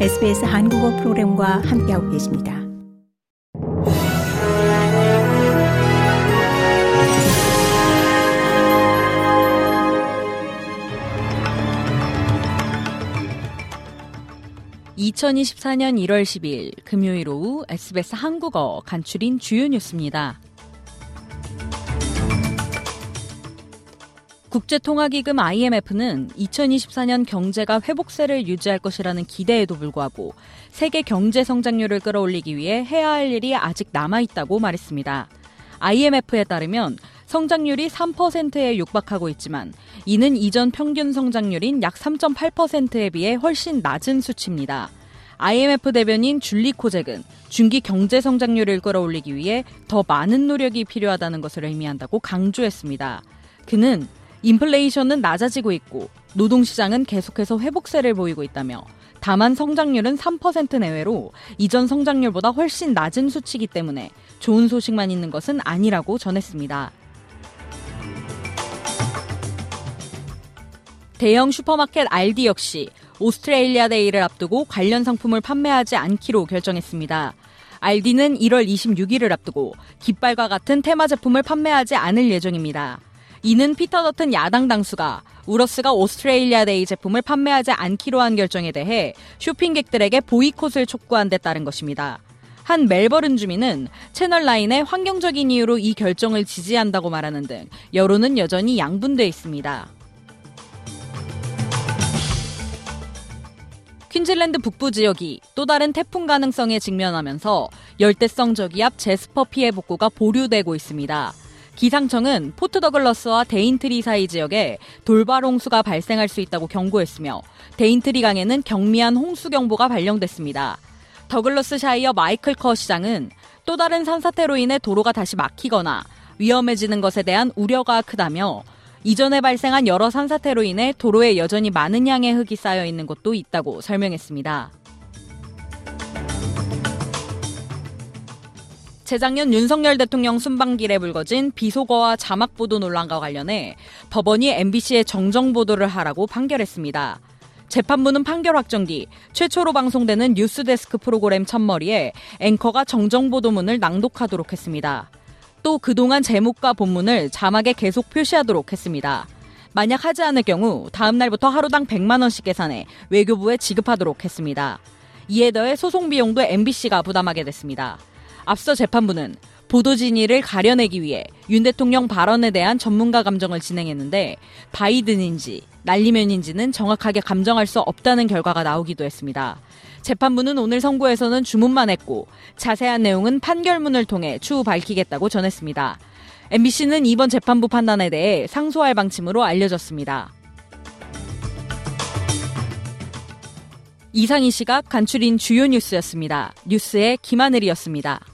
SBS 한국어 프로그램과 함께하고 계십니다. (2024년 1월 10일) 금요일 오후 SBS 한국어 간추린 주요 뉴스입니다. 국제통화기금 IMF는 2024년 경제가 회복세를 유지할 것이라는 기대에도 불구하고 세계 경제 성장률을 끌어올리기 위해 해야 할 일이 아직 남아있다고 말했습니다. IMF에 따르면 성장률이 3%에 육박하고 있지만 이는 이전 평균 성장률인 약 3.8%에 비해 훨씬 낮은 수치입니다. IMF 대변인 줄리 코잭은 중기 경제 성장률을 끌어올리기 위해 더 많은 노력이 필요하다는 것을 의미한다고 강조했습니다. 그는 인플레이션은 낮아지고 있고 노동시장은 계속해서 회복세를 보이고 있다며 다만 성장률은 3% 내외로 이전 성장률보다 훨씬 낮은 수치이기 때문에 좋은 소식만 있는 것은 아니라고 전했습니다. 대형 슈퍼마켓 알디 역시 오스트레일리아 데이를 앞두고 관련 상품을 판매하지 않기로 결정했습니다. 알디는 1월 26일을 앞두고 깃발과 같은 테마 제품을 판매하지 않을 예정입니다. 이는 피터 더튼 야당 당수가 울워스가 오스트레일리아 데이 제품을 판매하지 않기로 한 결정에 대해 쇼핑객들에게 보이콧을 촉구한 데 따른 것입니다. 한 멜버른 주민은 채널 나인에 환경적인 이유로 이 결정을 지지한다고 말하는 등 여론은 여전히 양분돼 있습니다. 퀸즐랜드 북부 지역이 또 다른 태풍 가능성에 직면하면서 열대성 저기압 제스퍼 피해 복구가 보류되고 있습니다. 기상청은 포트 더글러스와 데인트리 사이 지역에 돌발 홍수가 발생할 수 있다고 경고했으며 데인트리 강에는 경미한 홍수 경보가 발령됐습니다. 더글러스 샤이어 마이클 커 시장은 또 다른 산사태로 인해 도로가 다시 막히거나 위험해지는 것에 대한 우려가 크다며 이전에 발생한 여러 산사태로 인해 도로에 여전히 많은 양의 흙이 쌓여 있는 곳도 있다고 설명했습니다. 재작년 윤석열 대통령 순방길에 불거진 비속어와 자막 보도 논란과 관련해 법원이 MBC에 정정 보도를 하라고 판결했습니다. 재판부는 판결 확정 뒤 최초로 방송되는 뉴스데스크 프로그램 첫머리에 앵커가 정정 보도문을 낭독하도록 했습니다. 또 그동안 제목과 본문을 자막에 계속 표시하도록 했습니다. 만약 하지 않을 경우 다음 날부터 하루당 100만 원씩 계산해 외교부에 지급하도록 했습니다. 이에 더해 소송 비용도 MBC가 부담하게 됐습니다. 앞서 재판부는 보도 진위를 가려내기 위해 윤 대통령 발언에 대한 전문가 감정을 진행했는데 바이든인지 날리면인지는 정확하게 감정할 수 없다는 결과가 나오기도 했습니다. 재판부는 오늘 선고에서는 주문만 했고 자세한 내용은 판결문을 통해 추후 밝히겠다고 전했습니다. MBC는 이번 재판부 판단에 대해 상소할 방침으로 알려졌습니다. 이상 이 시각 간추린 주요 뉴스였습니다. 뉴스의 김하늘이었습니다.